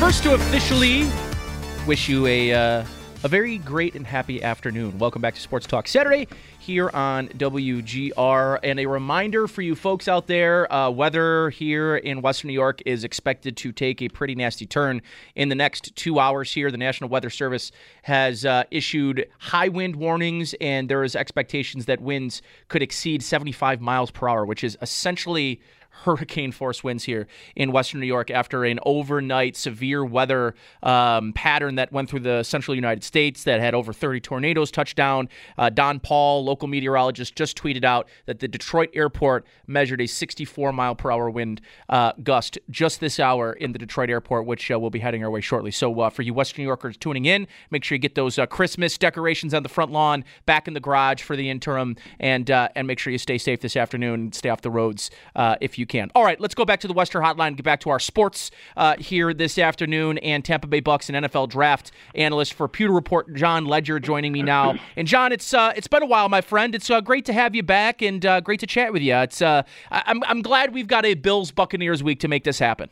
First to officially wish you a uh, a very great and happy afternoon. Welcome back to Sports Talk Saturday here on WGR. And a reminder for you folks out there uh, weather here in Western New York is expected to take a pretty nasty turn in the next two hours here. The National Weather Service has uh, issued high wind warnings, and there is expectations that winds could exceed 75 miles per hour, which is essentially hurricane force winds here in Western New York after an overnight severe weather um, pattern that went through the central United States that had over 30 tornadoes touch down. Uh, Don Paul, local meteorologist, just tweeted out that the Detroit airport measured a 64 mile per hour wind uh, gust just this hour in the Detroit airport, which uh, we'll be heading our way shortly. So uh, for you Western New Yorkers tuning in, make sure you get those uh, Christmas decorations on the front lawn back in the garage for the interim, and uh, and make sure you stay safe this afternoon. And stay off the roads if you can. All right, let's go back to the Western Hotline. Get back to our sports uh, here this afternoon. And Tampa Bay Bucks and NFL draft analyst for Pewter Report, John Ledyard, joining me now. And John, it's uh, it's been a while, my friend. It's uh, great to have you back and uh, great to chat with you. It's uh, I- I'm I'm glad we've got a Bills Buccaneers week to make this happen.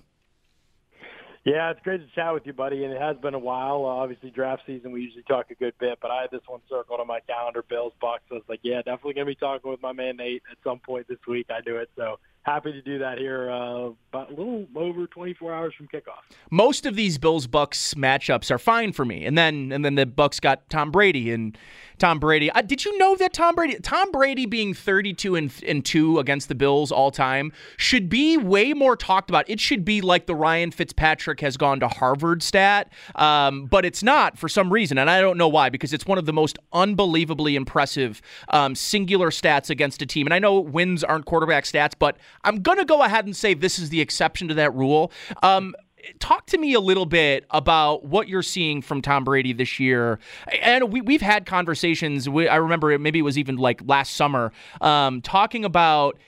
Yeah, it's great to chat with you, buddy. And it has been a while. Uh, obviously, draft season, we usually talk a good bit, but I had this one circled on my calendar, Bills, Bucks. I was like, yeah, definitely going to be talking with my man Nate at some point this week. I knew it. So happy to do that here uh, about a little over 24 hours from kickoff. Most of these Bills Bucks matchups are fine for me, and then and then the Bucks got Tom Brady and Tom Brady. Uh, did you know that Tom Brady, Tom Brady being 32 and, and two against the Bills all time, should be way more talked about. It should be like the Ryan Fitzpatrick has gone to Harvard stat, um, but it's not for some reason, and I don't know why because it's one of the most unbelievably impressive um, singular stats against a team. And I know wins aren't quarterback stats, but I'm gonna go ahead and say this is the exception to that rule. Um, talk to me a little bit about what you're seeing from Tom Brady this year. And we, we've had conversations. I remember maybe it was even like last summer, um, talking about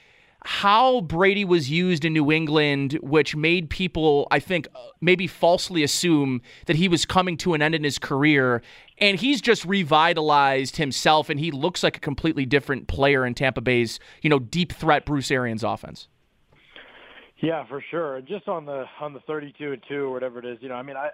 how Brady was used in New England, which made people, I think, uh, maybe falsely assume that he was coming to an end in his career. And he's just revitalized himself, and he looks like a completely different player in Tampa Bay's, you know, deep threat Bruce Arians offense. Yeah, for sure. Just on the on the 32 and 2 or whatever it is, you know, I mean, I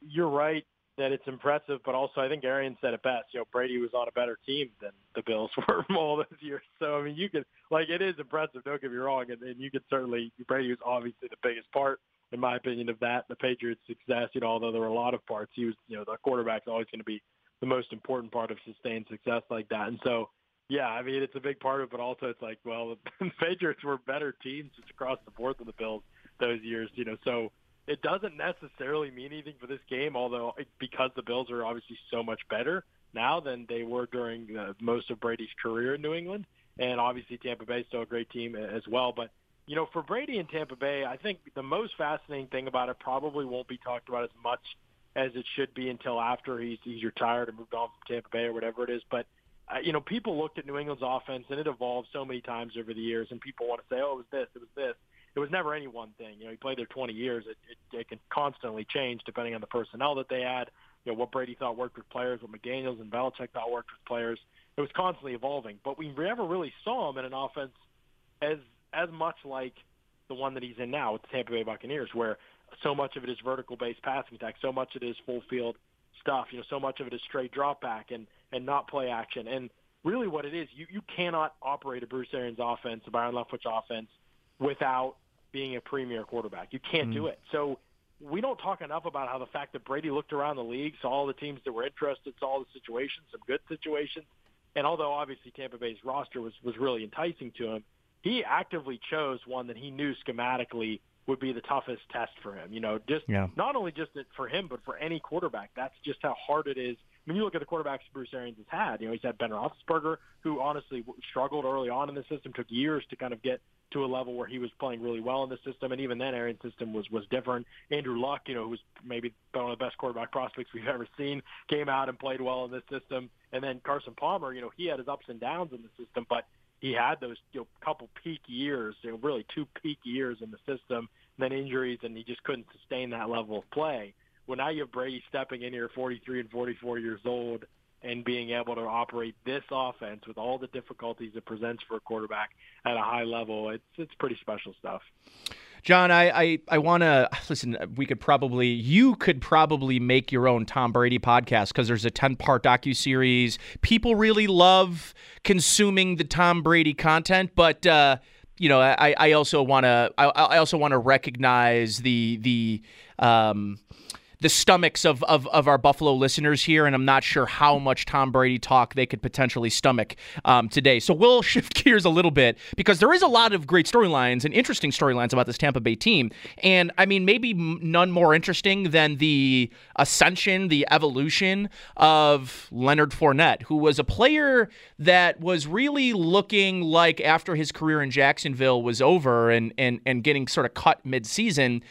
you're right that it's impressive, but also I think Arian said it best. You know, Brady was on a better team than the Bills were all those years. So I mean, you could like it is impressive. Don't get me wrong, and, and you could certainly Brady was obviously the biggest part, in my opinion, of that the Patriots' success. You know, although there were a lot of parts, he was you know the quarterback's always going to be the most important part of sustained success like that. And so yeah, I mean it's a big part of it, but also it's like, well, the Patriots were better teams just across the board than the Bills those years, you know. So it doesn't necessarily mean anything for this game, although because the Bills are obviously so much better now than they were during uh, most of Brady's career in New England, and obviously Tampa Bay is still a great team as well. But you know, for Brady and Tampa Bay, I think the most fascinating thing about it probably won't be talked about as much as it should be until after he's he's retired and moved on from Tampa Bay or whatever it is, but uh, you know, people looked at New England's offense and it evolved so many times over the years, and people want to say, "Oh, it was this, it was this." It was never any one thing. You know, he played there 20 years. It, it, it can constantly change depending on the personnel that they had. You know, what Brady thought worked with players, what McDaniels and Belichick thought worked with players. It was constantly evolving, but we never really saw him in an offense as as much like the one that he's in now with the Tampa Bay Buccaneers, where so much of it is vertical-based passing attack, so much of it is full field stuff. You know, so much of it is straight drop back and and not play action. And really, what it is, you you cannot operate a Bruce Arians offense, a Byron Leftwich offense, without being a premier quarterback. You can't mm. do it. So we don't talk enough about how the fact that Brady looked around the league, saw all the teams that were interested, saw all the situations, some good situations, and although obviously Tampa Bay's roster was was really enticing to him, he actively chose one that he knew schematically would be the toughest test for him. You know, just yeah. not only just for him, but for any quarterback. That's just how hard it is. I mean, you look at the quarterbacks Bruce Arians has had. You know, he's had Ben Roethlisberger, who honestly struggled early on in the system, took years to kind of get to a level where he was playing really well in the system, and even then, Arians' system was was different. Andrew Luck, you know, who was maybe one of the best quarterback prospects we've ever seen, came out and played well in this system. And then Carson Palmer, you know, he had his ups and downs in the system, but he had those you know, couple peak years, you know, really two peak years in the system then injuries, and he just couldn't sustain that level of play. Well, now you have Brady stepping in here, 43 and 44 years old, and being able to operate this offense with all the difficulties it presents for a quarterback at a high level, it's it's pretty special stuff. John, I I, I want to listen. We could probably you could probably make your own Tom Brady podcast because there's a ten part docu series. People really love consuming the Tom Brady content, but. Uh, you know, I, I also want to I, I also want to recognize the the um, the stomachs of, of, of our Buffalo listeners here, and I'm not sure how much Tom Brady talk they could potentially stomach um, today. So we'll shift gears a little bit because there is a lot of great storylines and interesting storylines about this Tampa Bay team. And I mean, maybe none more interesting than the ascension, the evolution of Leonard Fournette, who was a player that was really looking like after his career in Jacksonville was over and, and, and getting sort of cut midseason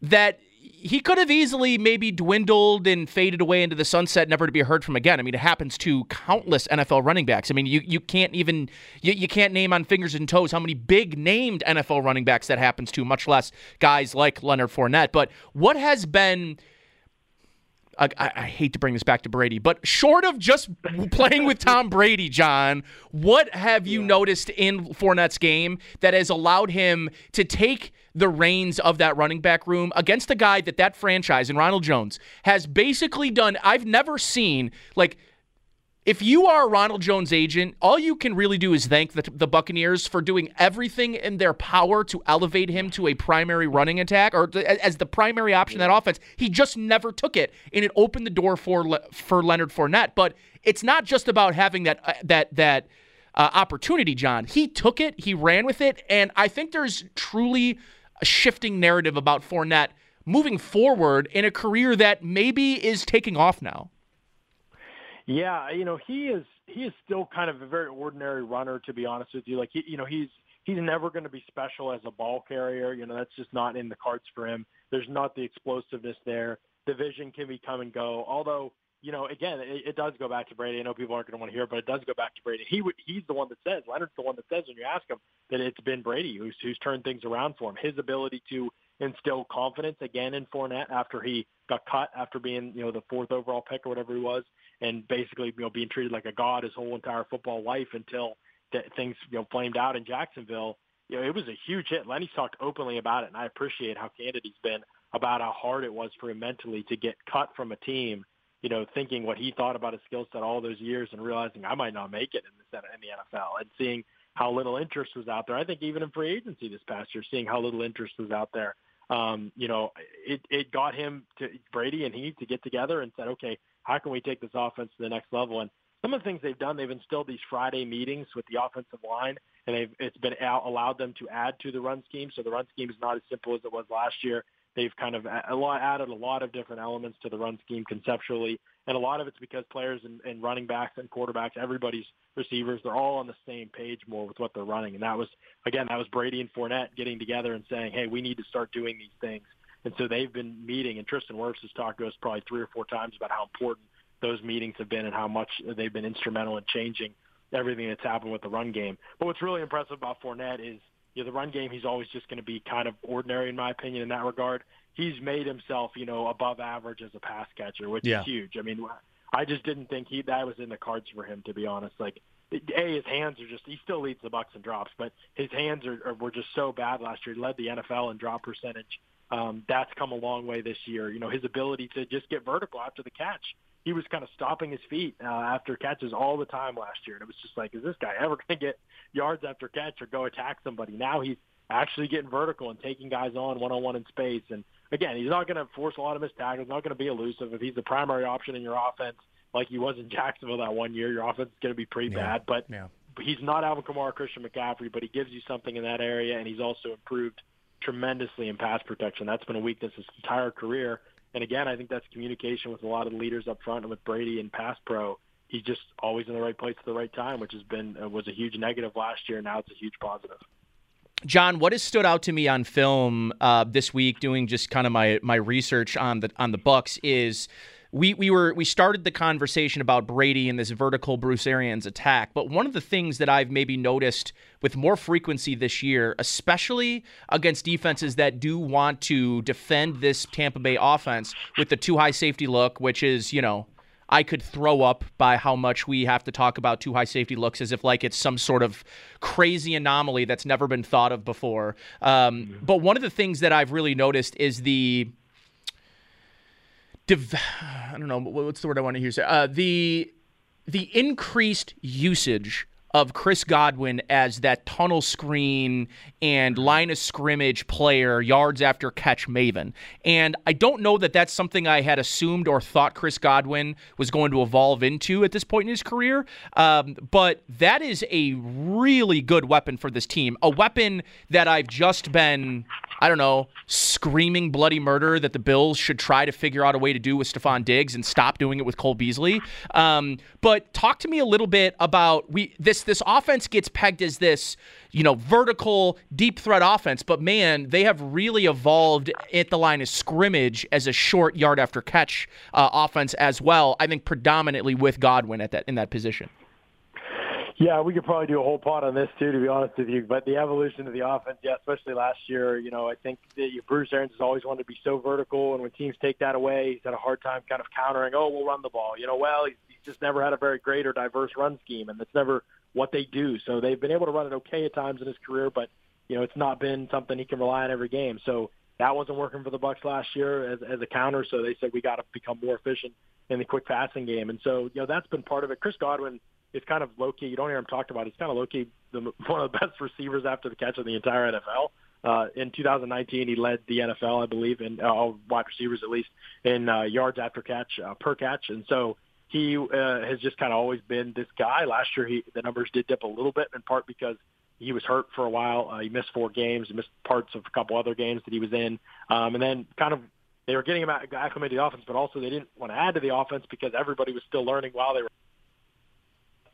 that he could have easily maybe dwindled and faded away into the sunset, never to be heard from again. I mean, it happens to countless NFL running backs. I mean, you, you can't even you, you can't name on fingers and toes how many big named NFL running backs that happens to, much less guys like Leonard Fournette. But what has been I, I, hate to bring this back to Brady, but short of just playing with Tom Brady, John, what have you yeah. noticed in Fournette's game that has allowed him to take the reins of that running back room against the guy that that franchise and Ronald Jones has basically done. I've never seen like if you are a Ronald Jones agent, all you can really do is thank the, the, Buccaneers for doing everything in their power to elevate him to a primary running attack or to, as the primary option that offense. He just never took it, and it opened the door for for Leonard Fournette. But it's not just about having that uh, that that uh, opportunity, John. He took it, he ran with it, and I think there's truly a shifting narrative about Fournette moving forward in a career that maybe is taking off now. Yeah, you know, he is he is still kind of a very ordinary runner to be honest with you. Like he, you know, he's he's never going to be special as a ball carrier. You know, that's just not in the cards for him. There's not the explosiveness there. The vision can be come and go. Although you know, again, it, it does go back to Brady. I know people aren't going to want to hear it, but it does go back to Brady. He he's the one that says Leonard's the one that says when you ask him that it's been Brady who's who's turned things around for him. His ability to instill confidence again in Fournette after he got cut after being you know the fourth overall pick or whatever he was, and basically you know being treated like a god his whole entire football life until that things you know flamed out in Jacksonville. You know, it was a huge hit. Lenny's talked openly about it, and I appreciate how candid he's been about how hard it was for him mentally to get cut from a team you know, thinking what he thought about his skill set all those years and realizing I might not make it in the in the NFL and seeing how little interest was out there. I think even in free agency this past year, seeing how little interest was out there, um, you know, it it got him to Brady and he to get together and said, okay, how can we take this offense to the next level? And some of the things they've done, they've instilled these Friday meetings with the offensive line, and they've it's been allowed them to add to the run scheme. So the run scheme is not as simple as it was last year. They've kind of a lot, added a lot of different elements to the run scheme conceptually, and a lot of it's because players and, and running backs and quarterbacks, everybody's receivers, they're all on the same page more with what they're running. And that was again, that was Brady and Fournette getting together and saying, "Hey, we need to start doing these things." And so they've been meeting, and Tristan Wirfs has talked to us probably three or four times about how important those meetings have been and how much they've been instrumental in changing everything that's happened with the run game. But what's really impressive about Fournette is you know, the run game, he's always just going to be kind of ordinary in my opinion in that regard. He's made himself, you know, above average as a pass catcher, which yeah. is huge. I mean, I just didn't think he that was in the cards for him to be honest. Like, a his hands are just he still leads the bucks and drops, but his hands are, are were just so bad last year. He led the NFL in drop percentage. Um, that's come a long way this year. You know, his ability to just get vertical after the catch he was kind of stopping his feet uh, after catches all the time last year. And it was just like, is this guy ever going to get yards after catch or go attack somebody? Now he's actually getting vertical and taking guys on one-on-one in space. And again, he's not going to force a lot of missed tackles, not going to be elusive. If he's the primary option in your offense, like he was in Jacksonville that one year, your offense is going to be pretty yeah. bad. But yeah. he's not Alvin Kamara, Christian McCaffrey, but he gives you something in that area, and he's also improved tremendously in pass protection. That's been a weakness his entire career. And again, I think that's communication with a lot of the leaders up front and with Brady and pass pro. He's just always in the right place at the right time, which has been uh, was a huge negative last year. Now it's a huge positive. John, what has stood out to me on film uh, this week, doing just kind of my my research on the on the Bucks, is we we were we started the conversation about Brady and this vertical Bruce Arians attack, but one of the things that I've maybe noticed with more frequency this year, especially against defenses that do want to defend this Tampa Bay offense with the two high safety look, which is, you know, I could throw up by how much we have to talk about two high safety looks as if like it's some sort of crazy anomaly that's never been thought of before. Um, mm-hmm. But one of the things that I've really noticed is the. Div- I don't know what's the word I want to use. Uh, the the increased usage of Chris Godwin as that tunnel screen and line of scrimmage player, yards after catch maven. And I don't know that that's something I had assumed or thought Chris Godwin was going to evolve into at this point in his career. Um, but that is a really good weapon for this team. A weapon that I've just been I don't know, screaming bloody murder that the Bills should try to figure out a way to do with Stefon Diggs and stop doing it with Cole Beasley. Um, but talk to me a little bit about we this this offense gets pegged as this you know vertical deep threat offense, but man, they have really evolved at the line of scrimmage as a short yard after catch uh, offense as well. I think predominantly with Godwin at that in that position. Yeah, we could probably do a whole pot on this too, to be honest with you. But the evolution of the offense, yeah, especially last year, you know, I think that Bruce Arians has always wanted to be so vertical, and when teams take that away, he's had a hard time kind of countering. Oh, we'll run the ball. You know, well, he's, he's just never had a very great or diverse run scheme, and that's never what they do. So they've been able to run it okay at times in his career, but you know, it's not been something he can rely on every game. So that wasn't working for the Bucs last year as, as a counter. So they said we got to become more efficient in the quick passing game, and so you know that's been part of it. Chris Godwin is kind of low key. You don't hear him talked about. He's kind of low key, the, one of the best receivers after the catch in the entire NFL. Uh, in 2019, he led the NFL, I believe, in uh, wide receivers at least in uh, yards after catch uh, per catch, and so he uh, has just kind of always been this guy. Last year, he the numbers did dip a little bit, in part because he was hurt for a while. Uh, he missed four games, he missed parts of a couple other games that he was in, um, and then kind of they were getting him acclimated to the offense, but also they didn't want to add to the offense because everybody was still learning while they were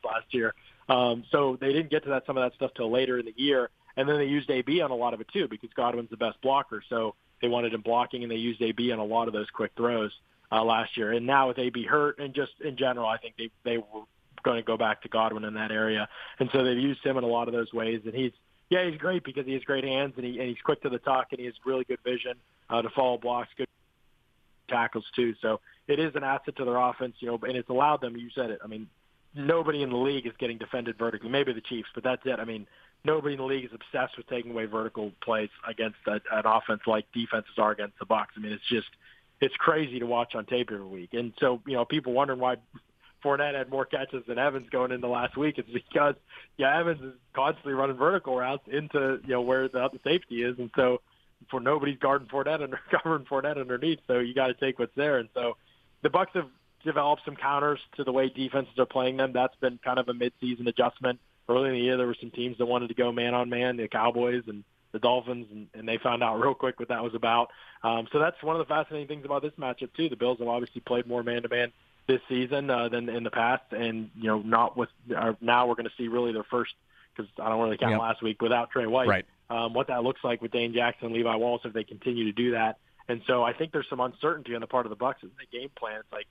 last year. Um, so they didn't get to that some of that stuff till later in the year, and then they used AB on a lot of it too because Godwin's the best blocker. So they wanted him blocking, and they used AB on a lot of those quick throws uh, last year. And now with AB hurt, and just in general, I think they they were going to go back to Godwin in that area, and so they've used him in a lot of those ways. And he's yeah, he's great because he has great hands and he and he's quick to the tuck and he has really good vision uh, to follow blocks, good tackles too. So it is an asset to their offense, you know, and it's allowed them. You said it. I mean, nobody in the league is getting defended vertically. Maybe the Chiefs, but that's it. I mean, nobody in the league is obsessed with taking away vertical plays against a, an offense like defenses are against the Bucs. I mean, it's just it's crazy to watch on tape every week. And so, you know, people wondering why Fournette had more catches than Evans going into last week. It's because yeah, Evans is constantly running vertical routes into you know where the other safety is, and so for nobody's guarding Fournette under covering Fournette underneath. So you got to take what's there. And so the Bucs have developed some counters to the way defenses are playing them. That's been kind of a midseason adjustment. Early in the year, there were some teams that wanted to go man on man, the Cowboys and the Dolphins, and, and they found out real quick what that was about. Um, so that's one of the fascinating things about this matchup too. The Bills have obviously played more man to man this season uh, than in the past, and you know, not with uh, now we're going to see really their first because I don't really count yep. last week without Tre White. Right. Um, what that looks like with Dane Jackson, and Levi Wallace if they continue to do that. And so I think there's some uncertainty on the part of the Bucs in the game plan. It's like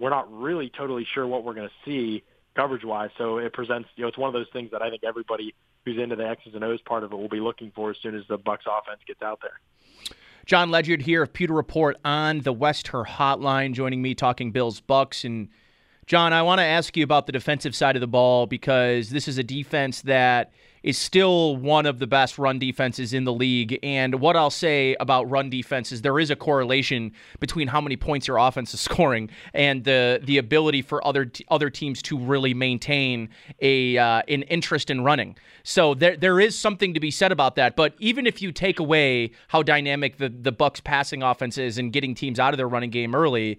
we're not really totally sure what we're going to see coverage wise. So it presents, you know, it's one of those things that I think everybody who's into the X's and O's part of it will be looking for as soon as the Bucks offense gets out there. John Ledyard here of Pewter Report on the Wester Hotline, joining me talking Bills Bucks. And John, I want to ask you about the defensive side of the ball because this is a defense that is still one of the best run defenses in the league. And what I'll say about run defense is there is a correlation between how many points your offense is scoring and the the ability for other other teams to really maintain a uh, an interest in running. So there there is something to be said about that. But even if you take away how dynamic the the Bucs passing offense is and getting teams out of their running game early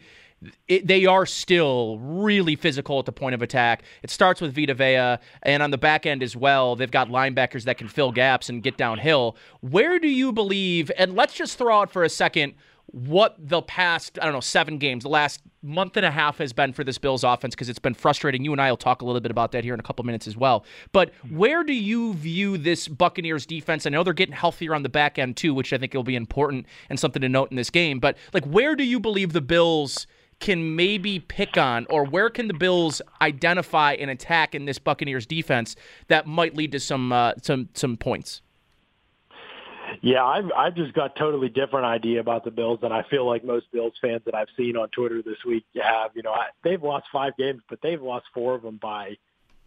it, they are still really physical at the point of attack. It starts with Vita Vea, and on the back end as well, they've got linebackers that can fill gaps and get downhill. Where do you believe, and let's just throw out for a second what the past, I don't know, seven games, the last month and a half has been for this Bills offense because it's been frustrating. You and I will talk a little bit about that here in a couple minutes as well. But hmm. where do you view this Buccaneers defense? I know they're getting healthier on the back end too, which I think will be important and something to note in this game. But like, where do you believe the Bills? Can maybe pick on, or where can the Bills identify an attack in this Buccaneers defense that might lead to some uh, some some points? Yeah, I've I've just got totally different idea about the Bills than I feel like most Bills fans that I've seen on Twitter this week have. You know, I, they've lost five games, but they've lost four of them by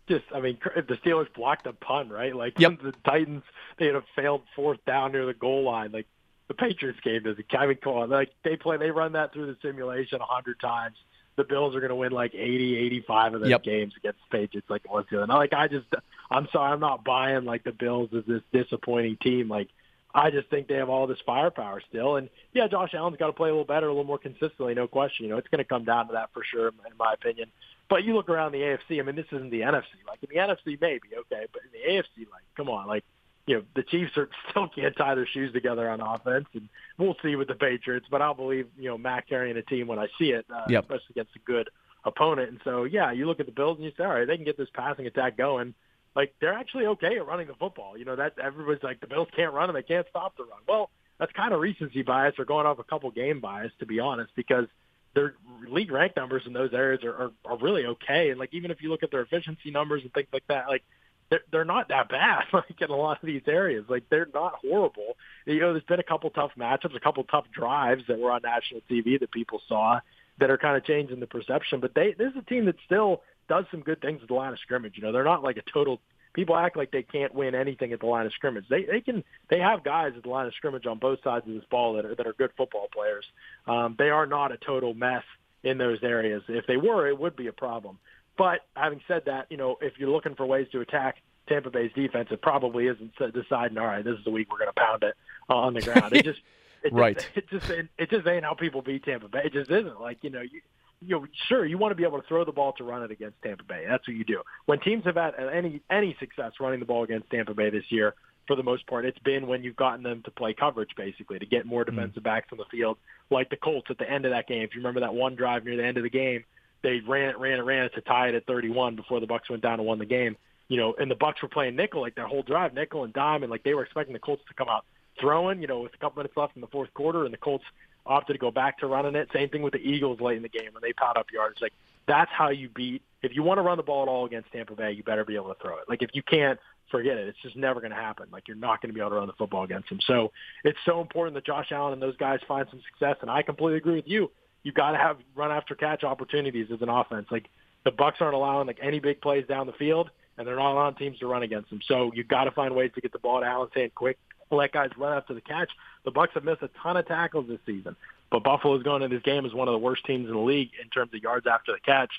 just. I mean, if the Steelers blocked a punt, right? Like yep. the Titans, they had a failed fourth down near the goal line. Like the Patriots game doesn't. I mean, come on, like they play, they run that through the simulation a hundred times. The Bills are going to win like 80, 85 of those yep. games against the Patriots, like once the other. Like I just, I'm sorry, I'm not buying like the Bills as this disappointing team. Like I just think they have all this firepower still. And yeah, Josh Allen's got to play a little better, a little more consistently, no question. You know, it's going to come down to that for sure, in my opinion. But you look around the AFC. I mean, this isn't the NFC. Like in the NFC, maybe okay, but in the AFC, like come on, like you know, the Chiefs are still can't tie their shoes together on offense, and we'll see with the Patriots. But I'll believe you know Mac carrying a team when I see it, uh, yep. especially against a good opponent. And so yeah, you look at the Bills and you say, all right, they can get this passing attack going like they're actually okay at running the football. You know that everybody's like the Bills can't run and they can't stop the run. Well, that's kind of recency bias or going off a couple game bias to be honest, because their league rank numbers in those areas are, are, are really okay. And like even if you look at their efficiency numbers and things like that, like they're they're not that bad. Like in a lot of these areas, like they're not horrible. You know, there's been a couple tough matchups, a couple tough drives that were on national TV that people saw that are kind of changing the perception. But they this is a team that still does some good things at the line of scrimmage. You know, they're not like a total. People act like they can't win anything at the line of scrimmage. They they can. They have guys at the line of scrimmage on both sides of this ball that are that are good football players. Um, they are not a total mess in those areas. If they were, it would be a problem. But having said that, you know, if you're looking for ways to attack Tampa Bay's defense, it probably isn't deciding. All right, this is the week we're going to pound it uh, on the ground. It just it right. Just, it just it just ain't how people beat Tampa Bay. It just isn't. Like you know, you you know, sure, you want to be able to throw the ball to run it against Tampa Bay. That's what you do. When teams have had uh, any any success running the ball against Tampa Bay this year, for the most part, it's been when you've gotten them to play coverage, basically, to get more hmm. defensive backs on the field, like the Colts at the end of that game. If you remember that one drive near the end of the game, they ran it, ran it, ran it to tie it at 31 before the Bucks went down and won the game. You know, and the Bucks were playing nickel like their whole drive, nickel and dime, and like they were expecting the Colts to come out throwing. You know, with a couple minutes left in the fourth quarter, and the Colts opted to go back to running it. Same thing with the Eagles late in the game when they piled up yards. Like that's how you beat. If you want to run the ball at all against Tampa Bay, you better be able to throw it. Like if you can't, forget it. It's just never going to happen. Like you're not going to be able to run the football against them. So it's so important that Josh Allen and those guys find some success. And I completely agree with you. You got to have run after catch opportunities as an offense. Like the Bucks aren't allowing like any big plays down the field, and they're not allowing teams to run against them. So you got to find ways to get the ball to Allen's hand quick, let guys run after the catch. The Bucks have missed a ton of tackles this season. But Buffalo's going into this game as one of the worst teams in the league in terms of yards after the catch.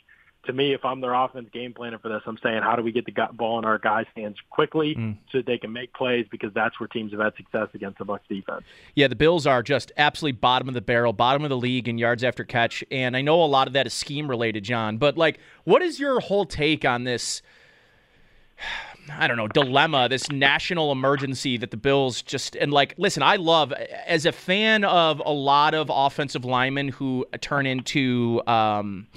To me, if I'm their offense game planner for this, I'm saying how do we get the ball in our guys' hands quickly mm. so that they can make plays because that's where teams have had success against the Bucks defense. Yeah, the Bills are just absolutely bottom of the barrel, bottom of the league in yards after catch, and I know a lot of that is scheme related, John. But like, what is your whole take on this? I don't know, dilemma, this national emergency that the Bills just and like listen, I love as a fan of a lot of offensive linemen who turn into um,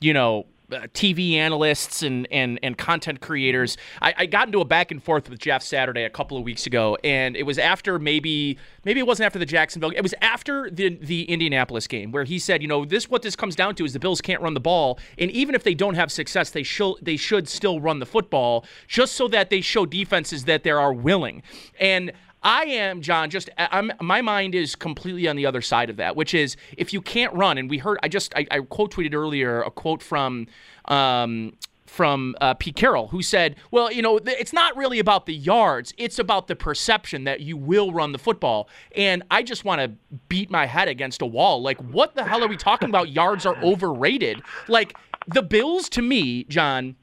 you know, Uh, TV analysts and, and, and content creators. I, I, got into a back and forth with Jeff Saturday a couple of weeks ago, and it was after maybe maybe it wasn't after the Jacksonville. It was after the the Indianapolis game where he said, you know, this what this comes down to is the Bills can't run the ball, and even if they don't have success, they should they should still run the football just so that they show defenses that they are willing. And I am, John, just I'm my mind is completely on the other side of that, which is if you can't run, and we heard I just I, I quote tweeted earlier a quote from um, from uh, Pete Carroll, who said, Well, you know, it's not really about the yards, it's about the perception that you will run the football. And I just want to beat my head against a wall. Like, what the hell are we talking about? yards are overrated. Like, the Bills, to me, John,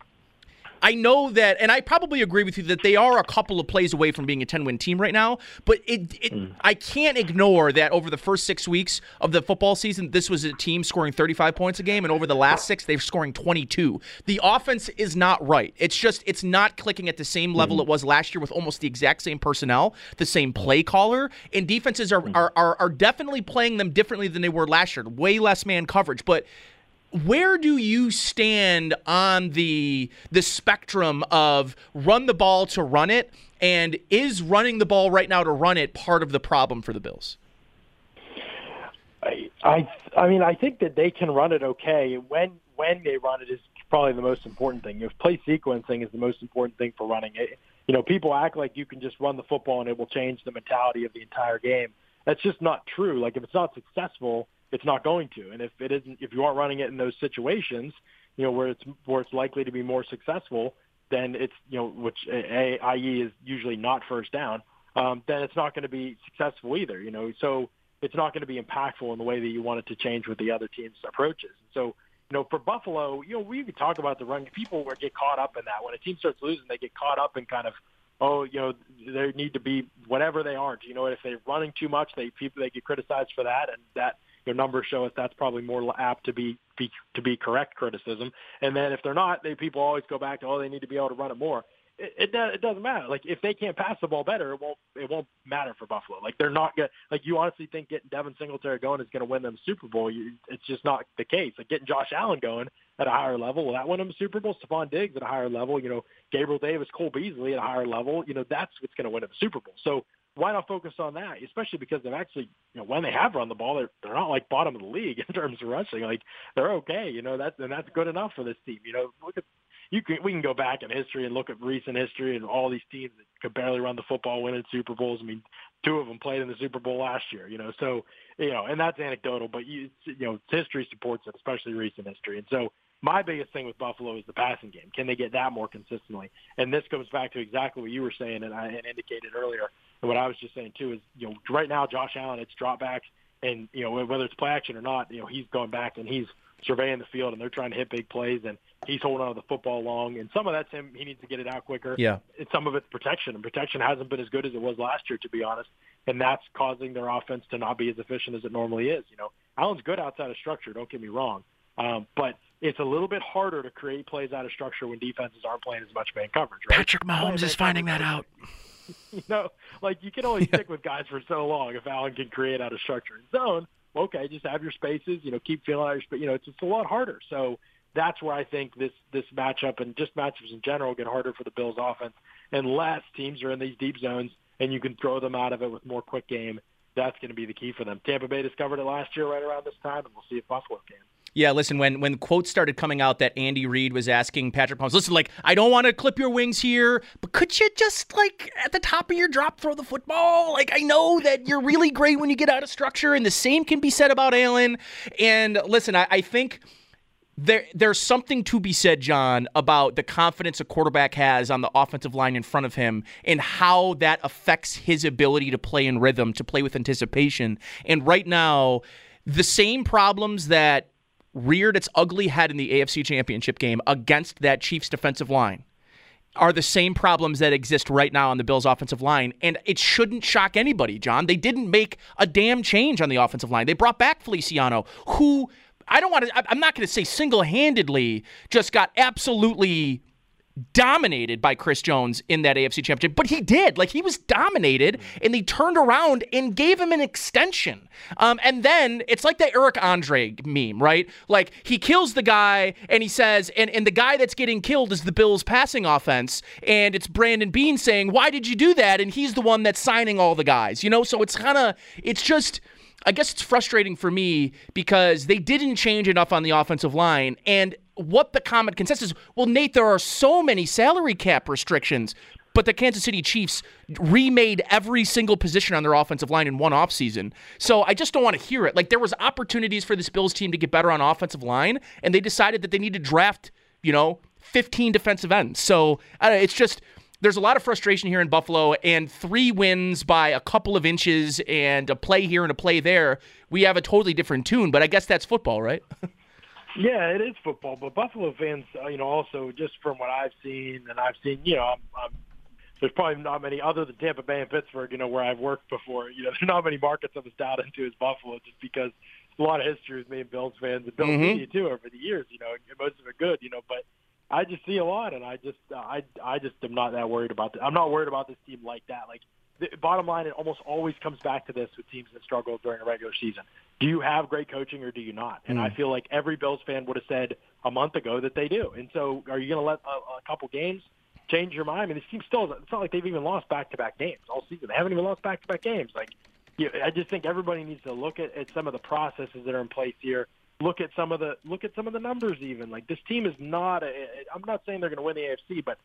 I know that, and I probably agree with you that they are a couple of plays away from being a 10 win team right now. But it, it mm. I can't ignore that over the first six weeks of the football season, this was a team scoring 35 points a game, and over the last six, they're scoring 22. The offense is not right. It's just, it's not clicking at the same level mm. it was last year with almost the exact same personnel, the same play caller, and defenses are, mm. are, are, are definitely playing them differently than they were last year. Way less man coverage. But where do you stand on the the spectrum of run the ball to run it and is running the ball right now to run it part of the problem for the Bills? I I, I mean I think that they can run it okay when when they run it is probably the most important thing. If play sequencing is the most important thing for running it, you know, people act like you can just run the football and it will change the mentality of the entire game. That's just not true. Like if it's not successful, it's not going to. And if it isn't, if you aren't running it in those situations, you know, where it's where it's likely to be more successful, then it's you know, which i.e. is usually not first down. Um, then it's not going to be successful either. You know, so it's not going to be impactful in the way that you want it to change with the other team's approaches. And So you know, for Buffalo, you know, we could talk about the run. People get caught up in that. When a team starts losing, they get caught up in kind of, oh, you know, they need to be whatever they aren't. You know, if they're running too much, they people they get criticized for that, and that your numbers show us that's probably more apt to be, be to be correct criticism. And then if they're not, they people always go back to, oh, they need to be able to run it more it, it, it doesn't matter. Like if they can't pass the ball better, it won't it won't matter for Buffalo. Like they're not gonna like you honestly think getting Devin Singletary going is going to win them Super Bowl. You, it's just not the case. Like getting Josh Allen going at a higher level will that win them Super Bowl? Stefon Diggs at a higher level. You know Gabriel Davis, Cole Beasley at a higher level. You know that's what's going to win them Super Bowl. So why not focus on that? Especially because they've actually, you know, when they have run the ball, they're they're not like bottom of the league in terms of rushing. Like they're okay, you know. That's and that's good enough for this team. You know, look at you can we can go back in history and look at recent history and all these teams that could barely run the football, winning Super Bowls. I mean, two of them played in the Super Bowl last year. You know, so you know, and that's anecdotal, but you you know, history supports it, especially recent history. And so my biggest thing with Buffalo is the passing game. Can they get that more consistently? And this comes back to exactly what you were saying and I and indicated earlier. And what I was just saying too is, you know, right now Josh Allen, it's dropbacks, and you know whether it's play action or not, you know, he's going back and he's surveying the field and they're trying to hit big plays and he's holding on to the football long. And some of that's him. He needs to get it out quicker. Yeah. And some of it's protection. And protection hasn't been as good as it was last year to be honest. And that's causing their offense to not be as efficient as it normally is. You know allen's good outside of structure don't get me wrong. Um, but it's a little bit harder to create plays out of structure when defenses aren't playing as much man coverage right? patrick mahomes is finding that out you know like you can only yeah. stick with guys for so long if allen can create out of structure and zone okay, just have your spaces, you know, keep feeling out your space. You know, it's, it's a lot harder. So that's where I think this this matchup and just matchups in general get harder for the Bills offense unless teams are in these deep zones and you can throw them out of it with more quick game. That's going to be the key for them. Tampa Bay discovered it last year right around this time, and we'll see if Buffalo can. Yeah, listen, when when quotes started coming out that Andy Reid was asking Patrick Mahomes, listen, like, I don't want to clip your wings here, but could you just like at the top of your drop throw the football? Like I know that you're really great when you get out of structure, and the same can be said about Allen. And listen, I, I think there there's something to be said, John, about the confidence a quarterback has on the offensive line in front of him and how that affects his ability to play in rhythm, to play with anticipation. And right now, the same problems that reared its ugly head in the AFC Championship game against that Chiefs defensive line are the same problems that exist right now on the Bills offensive line. And it shouldn't shock anybody, John. They didn't make a damn change on the offensive line. They brought back Feliciano, who I don't want to, I'm not going to say single handedly just got absolutely dominated by Chris Jones in that AFC championship, but he did. Like he was dominated, and they turned around and gave him an extension. Um, and then it's like the Eric Andre meme, right? Like he kills the guy, and he says, and, and the guy that's getting killed is the Bills' passing offense, and it's Brandon Beane saying, "Why did you do that?" And he's the one that's signing all the guys, you know. So it's kind of, it's just. I guess it's frustrating for me because they didn't change enough on the offensive line. And what the common consensus well, Nate, there are so many salary cap restrictions, but the Kansas City Chiefs remade every single position on their offensive line in one offseason. So I just don't want to hear it. Like there was opportunities for this Bills team to get better on offensive line, and they decided that they need to draft, you know, 15 defensive ends. So uh, it's just there's a lot of frustration here in Buffalo, and three wins by a couple of inches and a play here and a play there. We have a totally different tune, but I guess that's football, right? Yeah, it is football, but Buffalo fans, uh, you know, also just from what I've seen, and I've seen, you know, I'm, I'm, there's probably not many other than Tampa Bay and Pittsburgh, you know, where I've worked before. You know, there's not many markets I'm as dialed into as Buffalo, just because a lot of history with me and Bills fans and Bills mm-hmm. media too over the years. You know, and most of it good, you know, but I just see a lot, and I just, uh, I, I just am not that worried about. The, I'm not worried about this team like that. Like the bottom line, it almost always comes back to this with teams that struggle during a regular season. Do you have great coaching or do you not? And mm. I feel like every Bills fan would have said a month ago that they do. And so, are you going to let a, a couple games change your mind? I mean, this team still, it's not like they've even lost back to back games all season. They haven't even lost back to back games. Like, you I just think everybody needs to look at, at some of the processes that are in place here. look at some of the look at some of the numbers. Even like this team is not. A, I'm not saying they're going to win the AFC, but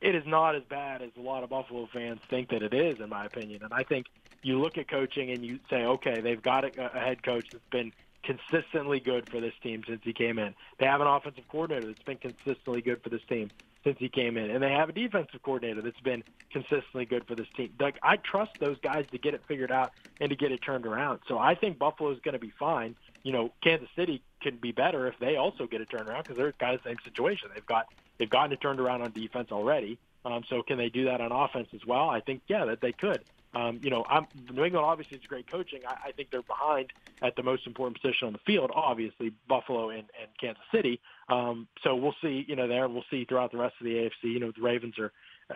it is not as bad as a lot of Buffalo fans think that it is, in my opinion. And I think you look at coaching and you say, okay, they've got a, a head coach that's been consistently good for this team since he came in. They have an offensive coordinator that's been consistently good for this team since he came in, and they have a defensive coordinator that's been consistently good for this team. Like I trust those guys to get it figured out and to get it turned around. So I think Buffalo is going to be fine. You know, Kansas City can be better if they also get it turned around because they're kind of the same situation. They've got they've gotten it turned around on defense already. Um, so can they do that on offense as well? I think yeah that they could. Um, you know, I'm, New England obviously is great coaching. I, I think they're behind at the most important position on the field, obviously Buffalo and, and Kansas City. Um, so we'll see, you know, there we'll see throughout the rest of the AFC. You know, the Ravens are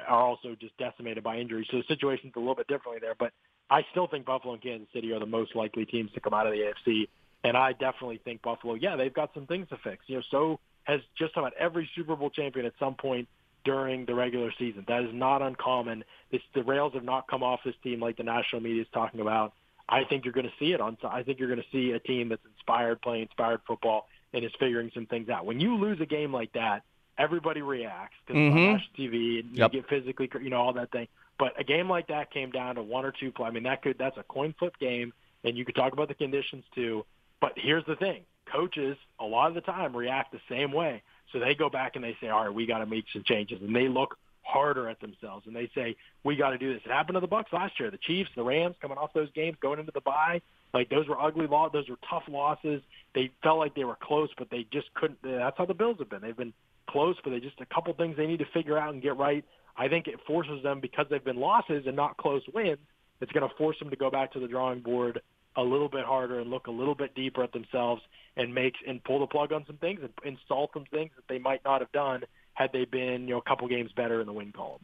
are also just decimated by injuries, so the situation's a little bit differently there. But I still think Buffalo and Kansas City are the most likely teams to come out of the AFC, and I definitely think Buffalo. Yeah, they've got some things to fix. You know, so has just about every Super Bowl champion at some point during the regular season. That is not uncommon. This, the rails have not come off this team like the national media is talking about. I think you're going to see it on. I think you're going to see a team that's inspired, playing inspired football, and is figuring some things out. When you lose a game like that, everybody reacts because mm-hmm. it's on national TV and yep. you get physically, you know, all that thing. But a game like that came down to one or two play. I mean, that could that's a coin flip game, and you could talk about the conditions too. But here's the thing: coaches a lot of the time react the same way. So they go back and they say, all right, we got to make some changes, and they look harder at themselves and they say, we got to do this. It happened to the Bucks last year. The Chiefs, the Rams, coming off those games, going into the bye, like those were ugly losses. Those were tough losses. They felt like they were close, but they just couldn't. That's how the Bills have been. They've been close, but they just a couple things they need to figure out and get right. I think it forces them because they've been losses and not close wins. It's going to force them to go back to the drawing board a little bit harder and look a little bit deeper at themselves and make and pull the plug on some things and install some things that they might not have done had they been you know a couple games better in the win column.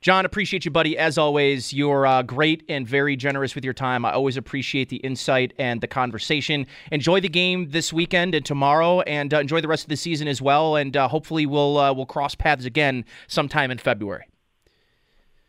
John, appreciate you, buddy. As always, you're uh, great and very generous with your time. I always appreciate the insight and the conversation. Enjoy the game this weekend and tomorrow, and uh, enjoy the rest of the season as well. And uh, hopefully, we'll uh, we'll cross paths again sometime in February.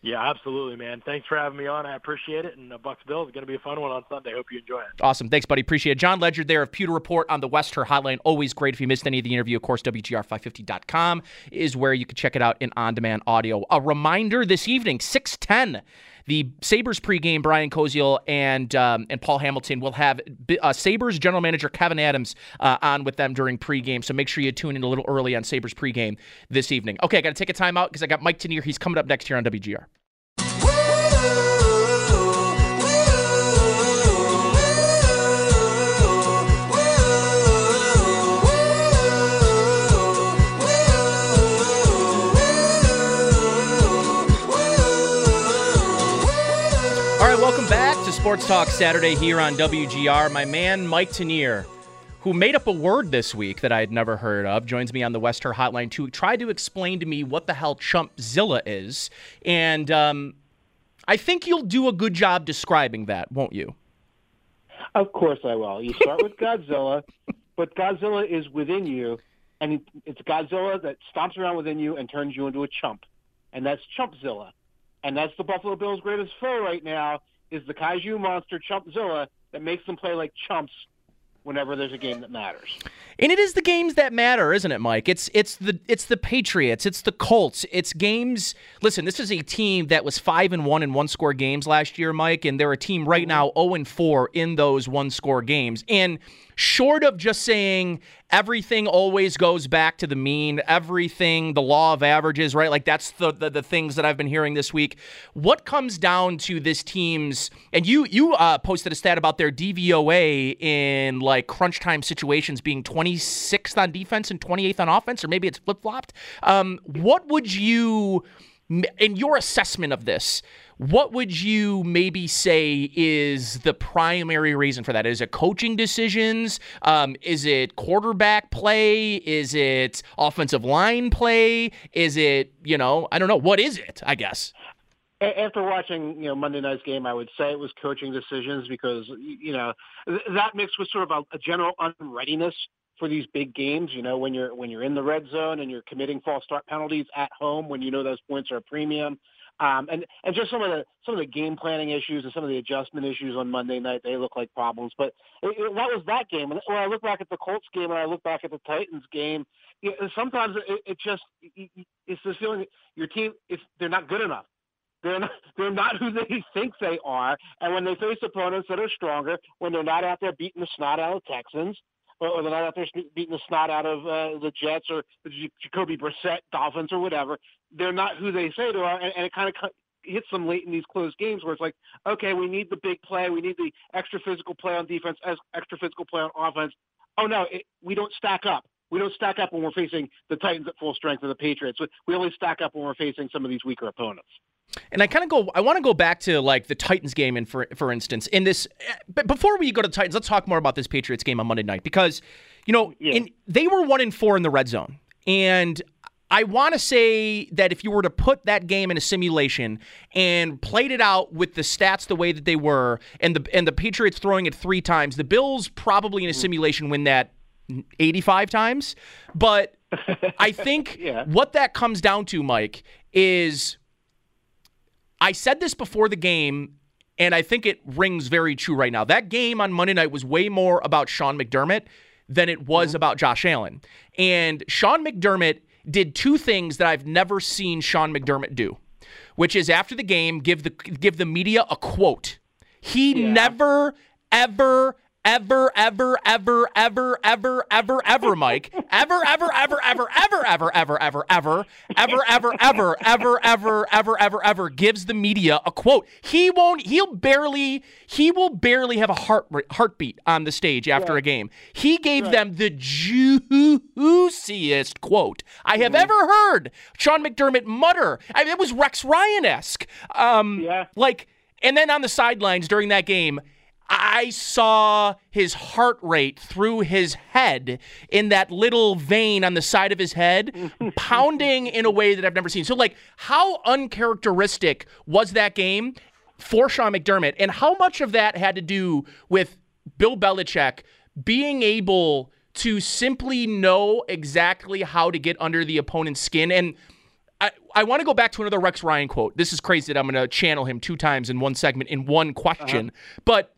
Yeah, absolutely, man. Thanks for having me on. I appreciate it. And the Bucks Bills is going to be a fun one on Sunday. Hope you enjoy it. Awesome. Thanks, buddy. Appreciate it. John Ledyard there of Pewter Report on the Wester Hotline. Always great. If you missed any of the interview, of course, WGR550.com is where you can check it out in on demand audio. A reminder this evening, 610 the Sabres pregame, Brian Koziol and um, and Paul Hamilton will have uh, Sabres general manager Kevyn Adams uh, on with them during pregame. So make sure you tune in a little early on Sabres pregame this evening. Okay, I got to take a timeout because I got Mike Tanier. He's coming up next here on WGR. Sports Talk Saturday here on WGR. My man Mike Tanier, who made up a word this week that I had never heard of, joins me on the Wester Hotline to try to explain to me what the hell Chumpzilla is. And um, I think you'll do a good job describing that, won't you? Of course I will. You start with Godzilla, but Godzilla is within you, and it's Godzilla that stomps around within you and turns you into a chump. And that's Chumpzilla. And that's the Buffalo Bills' greatest foe right now is the kaiju monster Chumpzilla that makes them play like chumps whenever there's a game that matters. And it is the games that matter, isn't it, Mike? It's it's the it's the Patriots, it's the Colts, it's games. Listen, this is a team that was five and one in one score games last year, Mike, and they're a team right mm-hmm. now 0 and 4 in those one score games. And short of just saying everything always goes back to the mean, everything, the law of averages, right? Like that's the, the, the things that I've been hearing this week. What comes down to this team's and you you uh, posted a stat about their DVOA in like crunch time situations being 26th on defense and 28th on offense, or maybe it's flip flopped. Um, what would you in your assessment of this? What would you maybe say is the primary reason for that? Is it coaching decisions? Um, is it quarterback play? Is it offensive line play? Is it, you know, I don't know. What is it, I guess? After watching, you know, Monday night's game, I would say it was coaching decisions because, you know, that mixed with sort of a, a general unreadiness for these big games. You know, when you're when you're in the red zone and you're committing false start penalties at home, when you know those points are a premium, Um, and and just some of the some of the game planning issues and some of the adjustment issues on Monday night they look like problems. But it, it, that was that game. And when I look back at the Colts game and I look back at the Titans game, know, sometimes it, it just it's this feeling your team if they're not good enough. They're not, they're not who they think they are. And when they face opponents that are stronger, when they're not out there beating the snot out of Texans, or they're not out there beating the snot out of uh, the Jets or the Jacoby Brissett Dolphins or whatever. They're not who they say they are, and, and it kind of hits them late in these close games where it's like, okay, we need the big play, we need the extra physical play on defense, extra physical play on offense. Oh no, it, we don't stack up. We don't stack up when we're facing the Titans at full strength or the Patriots. We only stack up when we're facing some of these weaker opponents. And I kind of go. I want to go back to like the Titans game, and for for instance, in this. But before we go to Titans, let's talk more about this Patriots game on Monday night because, you know, yeah. in, they were one in four in the red zone, and I want to say that if you were to put that game in a simulation and played it out with the stats the way that they were, and the and the Patriots throwing it three times, the Bills probably in a mm. simulation win that 85 times. But I think yeah. what that comes down to, Mike, is I said this before the game, and I think it rings very true right now. That game on Monday night was way more about Sean McDermott than it was mm-hmm. about Josh Allen. And Sean McDermott did two things that I've never seen Sean McDermott do, which is after the game give the give the media a quote. He yeah. never ever ever, ever, ever, ever, ever, ever, ever, Mike, ever, ever, ever, ever, ever, ever, ever, ever, ever, ever, ever, ever, ever, ever, ever, ever, ever gives the media a quote. He won't. He'll barely. He will barely have a heart heartbeat on the stage after a game. He gave them the juiciest quote I have ever heard. Sean McDermott mutter. I mean, it was Rex Ryan esque. Um, yeah. Like, and then on the sidelines during that game I saw his heart rate through his head in that little vein on the side of his head pounding in a way that I've never seen. So, like, how uncharacteristic was that game for Sean McDermott? And how much of that had to do with Bill Belichick being able to simply know exactly how to get under the opponent's skin? And I, I want to go back to another Rex Ryan quote. This is crazy that I'm going to channel him two times in one segment in one question. Uh-huh. But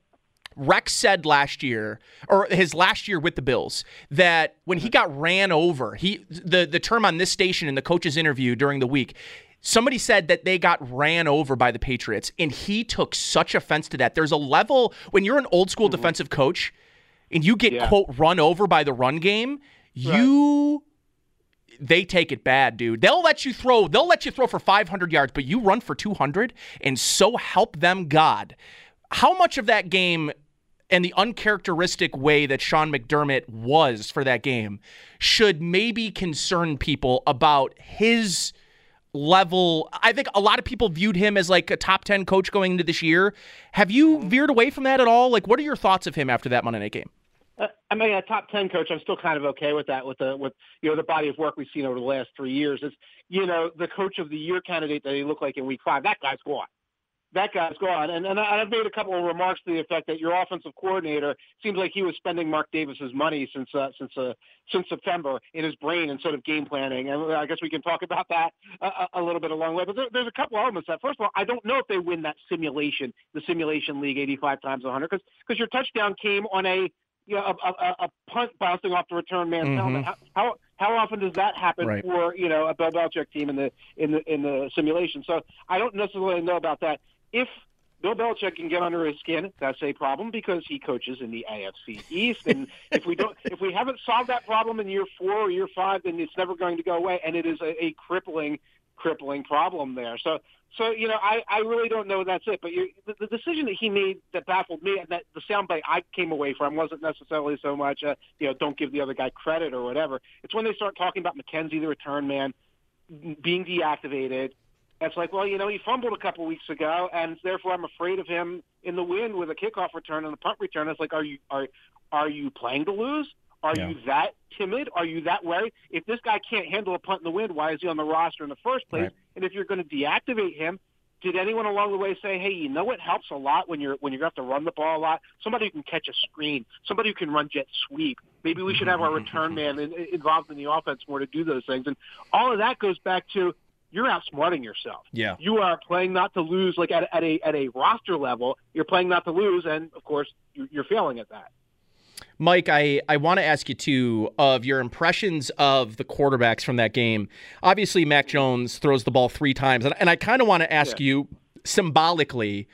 Rex said last year, or his last year with the Bills, that when he got ran over, he the the term on this station in the coach's interview during the week, somebody said that they got ran over by the Patriots, and he took such offense to that. There's a level when you're an old school mm-hmm. defensive coach, and you get yeah. quote run over by the run game, right. you they take it bad, dude. They'll let you throw. They'll let you throw for 500 yards, but you run for 200, and so help them God. How much of that game and the uncharacteristic way that Sean McDermott was for that game should maybe concern people about his level. I think a lot of people viewed him as like a top 10 coach going into this year. Have you veered away from that at all? Like, what are your thoughts of him after that Monday night game? Uh, I mean, a top ten coach. I'm still kind of okay with that. With the with you know the body of work we've seen over the last three years. It's you know the coach of the year candidate that he looked like in week five. That guy's gone that guy's gone. And, and I've made a couple of remarks to the effect that your offensive coordinator seems like he was spending Mark Davis's money since uh, since uh, since September in his brain instead of game planning. And I guess we can talk about that a, a little bit along the way. But there, there's a couple elements that, first of all, I don't know if they win that simulation, the simulation league 85 times 100, because because your touchdown came on a you know, a, a, a punt bouncing off the return man's mm-hmm. helmet. How, how how often does that happen right. for you know a Bill Belichick team in the in the in the simulation? So I don't necessarily know about that if Bill Belichick can get under his skin, that's a problem because he coaches in the AFC East. And if we don't, if we haven't solved that problem in year four or year five, then it's never going to go away, and it is a, a crippling, crippling problem there. So, so you know, I, I really don't know. That's it. But you, the, the decision that he made that baffled me, and that the soundbite I came away from wasn't necessarily so much, uh, you know, don't give the other guy credit or whatever. It's when they start talking about McKenzie, the return man, being deactivated it's like, well, you know, he fumbled a couple weeks ago, and therefore I'm afraid of him in the wind with a kickoff return and a punt return. It's like, are you are are you playing to lose? Are yeah. you that timid? Are you that worried? If this guy can't handle a punt in the wind, why is he on the roster in the first place? Right. And if you're going to deactivate him, did anyone along the way say, "Hey, you know what helps a lot when you're when you have to run the ball a lot? Somebody who can catch a screen, somebody who can run jet sweep. Maybe we should have our mm-hmm. return man in, involved in the offense more to do those things." And all of that goes back to you're outsmarting yourself. Yeah. You are playing not to lose, like at, at a at a roster level. You're playing not to lose, and of course, you're failing at that. Mike, I, I want to ask you too of your impressions of the quarterbacks from that game. Obviously, Mac Jones throws the ball three times, and, and I kind of want to ask yeah. you symbolically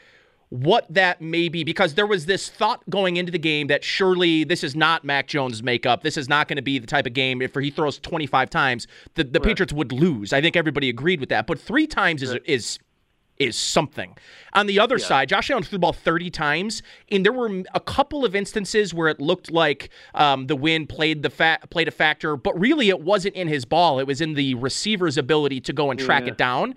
what that may be because there was this thought going into the game that surely this is not Mac Jones' makeup. This is not going to be the type of game if he throws 25 times, the, the right. Patriots would lose. I think everybody agreed with that. But three times is, is is something. On the other yeah. side, Josh Allen threw the ball 30 times, and there were a couple of instances where it looked like um, the wind played the fa- played a factor, but really it wasn't in his ball. It was in the receiver's ability to go and track yeah. it down.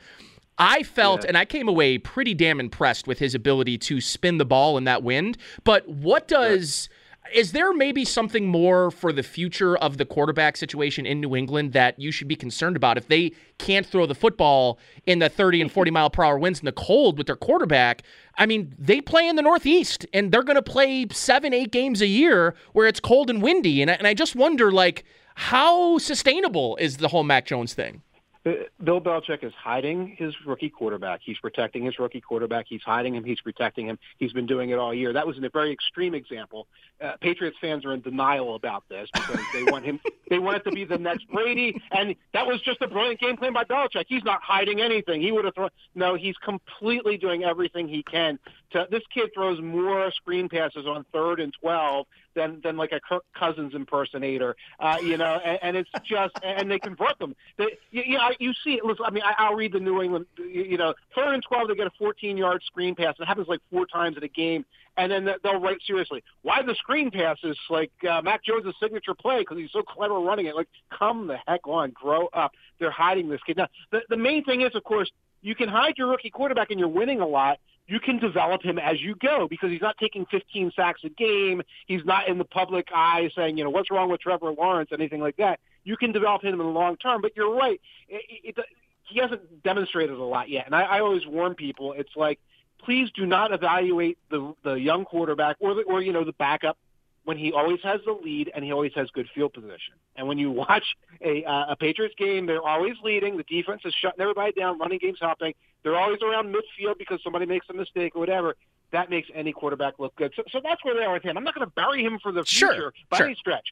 I felt, yeah. and I came away pretty damn impressed with his ability to spin the ball in that wind. But what does. Yeah is there maybe something more for the future of the quarterback situation in New England that you should be concerned about if they can't throw the football in the 30 and 40 mile per hour winds in the cold with their quarterback? I mean, they play in the Northeast and they're going to play seven, eight games a year where it's cold and windy. And I, and I just wonder, like, how sustainable is the whole Mac Jones thing? Bill Belichick is hiding his rookie quarterback. He's protecting his rookie quarterback. He's hiding him. He's protecting him. He's been doing it all year. That was a very extreme example. Uh, Patriots fans are in denial about this because they want him. They want it to be the next Brady, and that was just a brilliant game plan by Belichick. He's not hiding anything. He would have thrown. No, he's completely doing everything he can. To this kid throws more screen passes on third and twelve than than like a Kirk Cousins impersonator. Uh, you know, and, and it's just and they convert them. They, you, you know, you see it. Listen, I mean, I, I'll read the New England. You know, third and twelve, they get a 14 yard screen pass. It happens like four times in a game, and then they'll write seriously why the screen pass is like uh, Mac Jones' signature play because he's so clever running it. Like, come the heck on, grow up. They're hiding this kid. Now, the the main thing is, of course, you can hide your rookie quarterback and you're winning a lot you can develop him as you go because he's not taking 15 sacks a game. He's not in the public eye saying, you know, what's wrong with Trevor Lawrence, anything like that. You can develop him in the long term. But you're right. It, it, he hasn't demonstrated a lot yet. And I, I always warn people, it's like, please do not evaluate the the young quarterback or the, or you know the backup when he always has the lead and he always has good field position. And when you watch a, uh, a Patriots game, they're always leading. The defense is shutting everybody down. Running game's helping. They're always around midfield because somebody makes a mistake or whatever. That makes any quarterback look good. So, so that's where they are with him. I'm not going to bury him for the future sure, by sure. any stretch.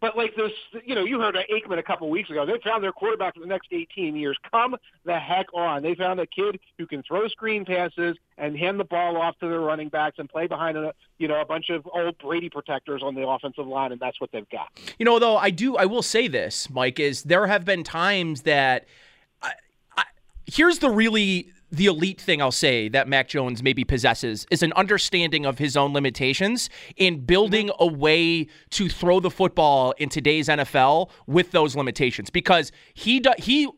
But like this, you know, you heard Aikman a couple weeks ago. They found their quarterback for the next 18 years. Come the heck on! They found a kid who can throw screen passes and hand the ball off to their running backs and play behind a, you know, a bunch of old Brady protectors on the offensive line, and that's what they've got. You know, though, I do, I will say this, Mike, is there have been times that. I, I, here's the really the elite thing I'll say that Mac Jones maybe possesses is an understanding of his own limitations in building a way to throw the football in today's NFL with those limitations. Because he he,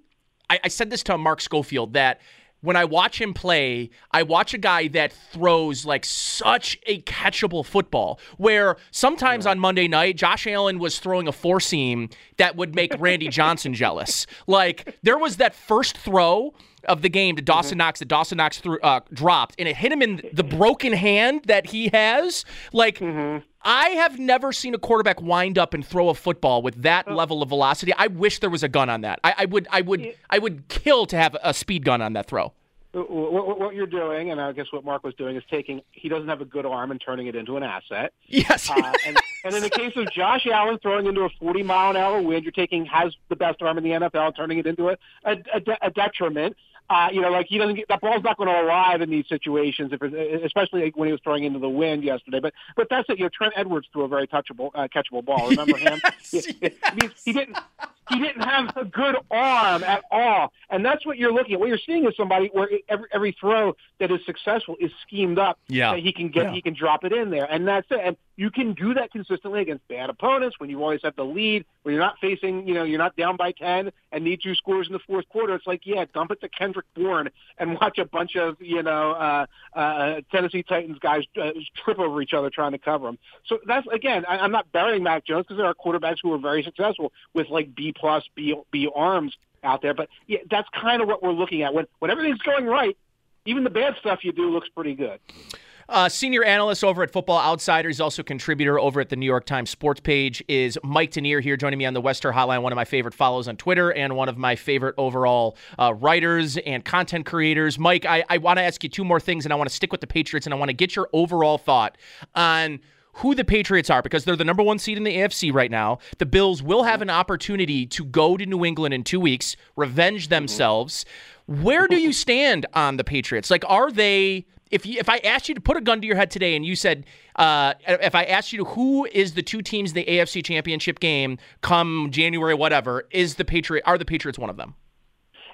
I, I said this to Mark Schofield that when I watch him play, I watch a guy that throws like such a catchable football. Where sometimes on Monday night, Josh Allen was throwing a four seam that would make Randy Johnson jealous. Like there was that first throw of the game to Dawson mm-hmm. Knox that Dawson Knox threw, uh, dropped, and it hit him in the broken hand that he has. Like, mm-hmm. I have never seen a quarterback wind up and throw a football with that oh. level of velocity. I wish there was a gun on that. I, I would, I would, I would kill to have a speed gun on that throw. What you're doing, and I guess what Mark was doing, is taking he doesn't have a good arm and turning it into an asset. Yes. uh, and, and in the case of Josh Allen throwing into a 40 mile an hour wind, you're taking has the best arm in the NFL, turning it into a, a, a detriment. Uh, you know, like he doesn't get that ball's not going to arrive in these situations, if it, especially when he was throwing into the wind yesterday. But but that's it. You know, Trent Edwards threw a very touchable, uh, catchable ball. Remember yes, him? Yes. He, he didn't he didn't have a good arm at all. And that's what you're looking at. What you're seeing is somebody where every, every throw that is successful is schemed up. Yeah. That he can get, yeah. he can drop it in there. And that's it. And you can do that consistently against bad opponents when you always have the lead, when you're not facing, you know, you're not down by 10 and need two scores in the fourth quarter. It's like, yeah, dump it to Kendrick Bourne and watch a bunch of, you know, uh, uh, Tennessee Titans guys uh, trip over each other trying to cover them. So that's, again, I, I'm not burying Mac Jones because there are quarterbacks who are very successful with like B plus, B, B arms out there. But yeah, that's kind of what we're looking at. When, when everything's going right, even the bad stuff you do looks pretty good. Uh, senior analyst over at Football Outsiders, also contributor over at the New York Times sports page. Is Mike Tanier here joining me on the Wester Hotline? One of my favorite follows on Twitter and one of my favorite overall uh, writers and content creators. Mike, I, I want to ask you two more things, and I want to stick with the Patriots, and I want to get your overall thought on who the Patriots are because they're the number one seed in the AFC right now. The Bills will have an opportunity to go to New England in two weeks, revenge themselves. Where do you stand on the Patriots? Like, are they if you, if I asked you to put a gun to your head today and you said, uh, if I asked you to who is the two teams in the AFC Championship game come January, whatever, is the Patriot are the Patriots one of them?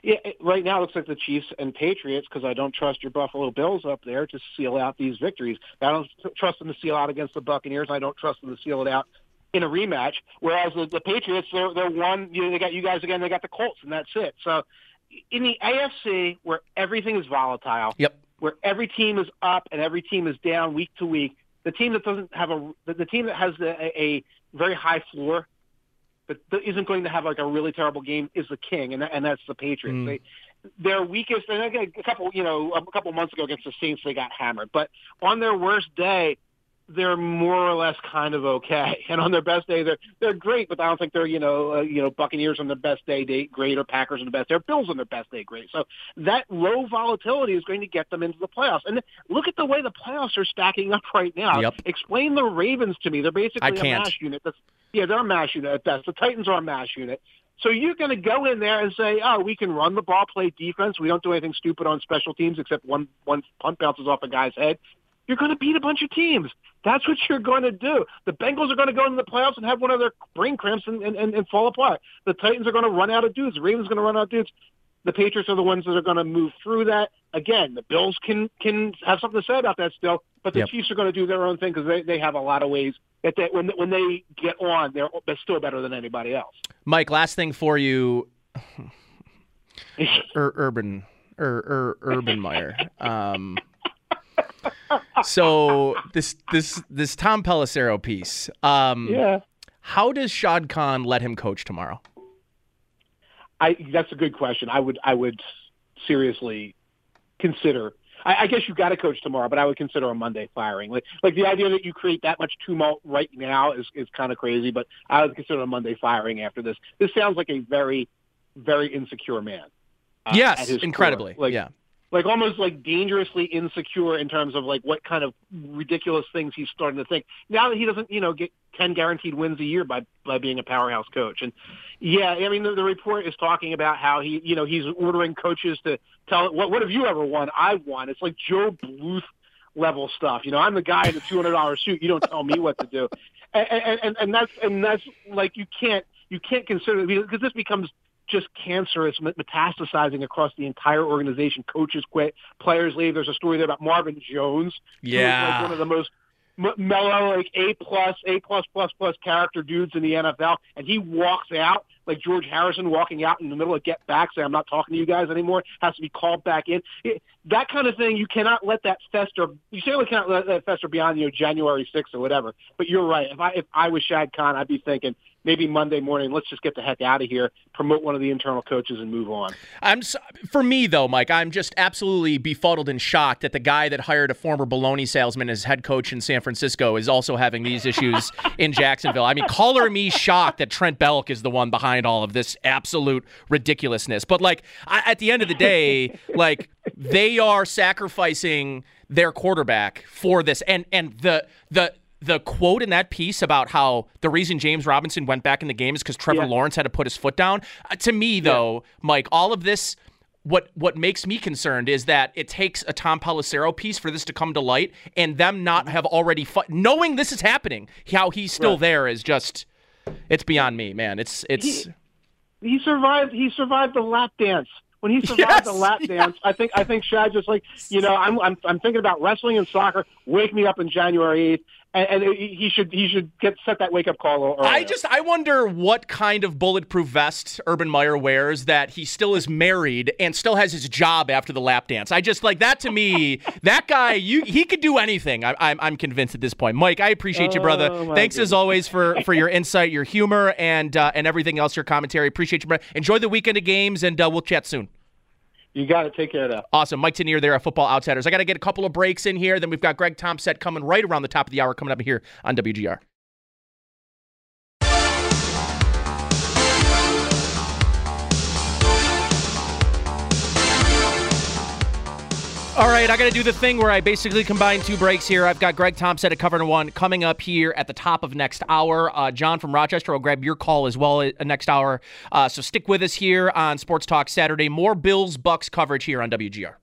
Yeah, right now it looks like the Chiefs and Patriots because I don't trust your Buffalo Bills up there to seal out these victories. I don't trust them to seal out against the Buccaneers. I don't trust them to seal it out in a rematch. Whereas the, the Patriots, they're they're one. You know, they got you guys again. They got the Colts, and that's it. So in the AFC, where everything is volatile, yep where every team is up and every team is down week to week. The team that doesn't have a the, the team that has a, a very high floor, but isn't going to have like a really terrible game is the king, and that, and that's the Patriots. Mm. They, their weakest, and a couple, you know, a couple months ago against the Saints, they got hammered. But on their worst day, they're more or less kind of okay. And on their best day, they're they're great, but I don't think they're you know uh, you know Buccaneers on their best day, day great, or Packers on the best day, or Bills on their best day, great. So that low volatility is going to get them into the playoffs. And look at the way the playoffs are stacking up right now. Yep. Explain the Ravens to me. They're basically a mash unit. That's, yeah, they're a mash unit at best. The Titans are a mash unit. So you're going to go in there and say, "Oh, we can run the ball, play defense. We don't do anything stupid on special teams except one one punt bounces off a guy's head." You're going to beat a bunch of teams. That's what you're going to do. The Bengals are going to go into the playoffs and have one of their brain cramps and, and, and fall apart. The Titans are going to run out of dudes. The Ravens are going to run out of dudes. The Patriots are the ones that are going to move through that. Again, the Bills can can have something to say about that still, but the yep. Chiefs are going to do their own thing because they, they have a lot of ways that they, when when they get on, they're, they're still better than anybody else. Mike, last thing for you, Ur- Urban, Ur- Ur- Urban Meyer. Um, so this this this Tom Pelissero piece. Um, yeah. How does Shad Khan let him coach tomorrow? I that's a good question. I would I would seriously consider. I, I guess you've got to coach tomorrow, but I would consider a Monday firing. Like like the idea that you create that much tumult right now is is kind of crazy. But I would consider a Monday firing after this. This sounds like a very very insecure man. Uh, yes, incredibly. Like, yeah like almost like dangerously insecure in terms of like what kind of ridiculous things he's starting to think. Now that he doesn't you know get 10 guaranteed wins a year by by being a powerhouse coach. And yeah i mean the, the report is talking about how he you know he's ordering coaches to tell what what have you ever won? I've won. It's like Gob Bluth level stuff. You know i'm the guy in the $200 suit. You don't tell me what to do. And and, and that's and that's like you can't you can't consider because this becomes just cancerous, metastasizing across the entire organization. Coaches quit, players leave. There's a story there about Marvin Jones, yeah, like one of the most mellow, like A plus, A plus plus plus character dudes in the NFL, and he walks out like George Harrison walking out in the middle of get back, saying I'm not talking to you guys anymore, has to be called back in. It, that kind of thing, you cannot let that fester. You certainly cannot let that fester beyond you know January 6th or whatever. But you're right. If I if I was Shad Khan, I'd be thinking maybe Monday morning, let's just get the heck out of here, promote one of the internal coaches, and move on. I'm for me though, Mike. I'm just absolutely befuddled and shocked that the guy that hired a former baloney salesman as head coach in San Francisco is also having these issues in Jacksonville. I mean, color me shocked that Trent Baalke is the one behind all of this absolute ridiculousness. But like I, at the end of the day, like they are sacrificing their quarterback for this, and and the the the quote in that piece about how the reason James Robinson went back in the game is because Trevor yeah. Lawrence had to put his foot down. Uh, to me, though, yeah. Mike, all of this. What what makes me concerned is that it takes a Tom Pelissero piece for this to come to light, and them not have already fu- knowing this is happening. How he's still right. there is just it's beyond me, man. It's it's. He, he survived. He survived the lap dance when he survived yes, the lap dance, I think I think Shad just like you know I'm I'm I'm thinking about wrestling and soccer. Wake me up in January eighth, and, and he should he should get set that wake up call. Earlier. I just I wonder what kind of bulletproof vest Urban Meyer wears that he still is married and still has his job after the lap dance. I just like that to me. that guy, you he could do anything. I, am I'm, I'm convinced at this point. Mike, I appreciate you, brother. Oh, Thanks goodness. as always for for your insight, your humor, and uh, and everything else. Your commentary. Appreciate you, brother. Enjoy the weekend of games, and uh, we'll chat soon. You got to take care of that. Awesome. Mike Tanier there at Football Outsiders. I got to get a couple of breaks in here. Then we've got Greg Thompson coming right around the top of the hour coming up here on WGR. All right, I got to do the thing where I basically combine two breaks here. I've got Greg Thompson at Cover One coming up here at the top of next hour. Uh, John from Rochester will grab your call as well at next hour. Uh, so stick with us here on Sports Talk Saturday. More Bills Bucks coverage here on WGR.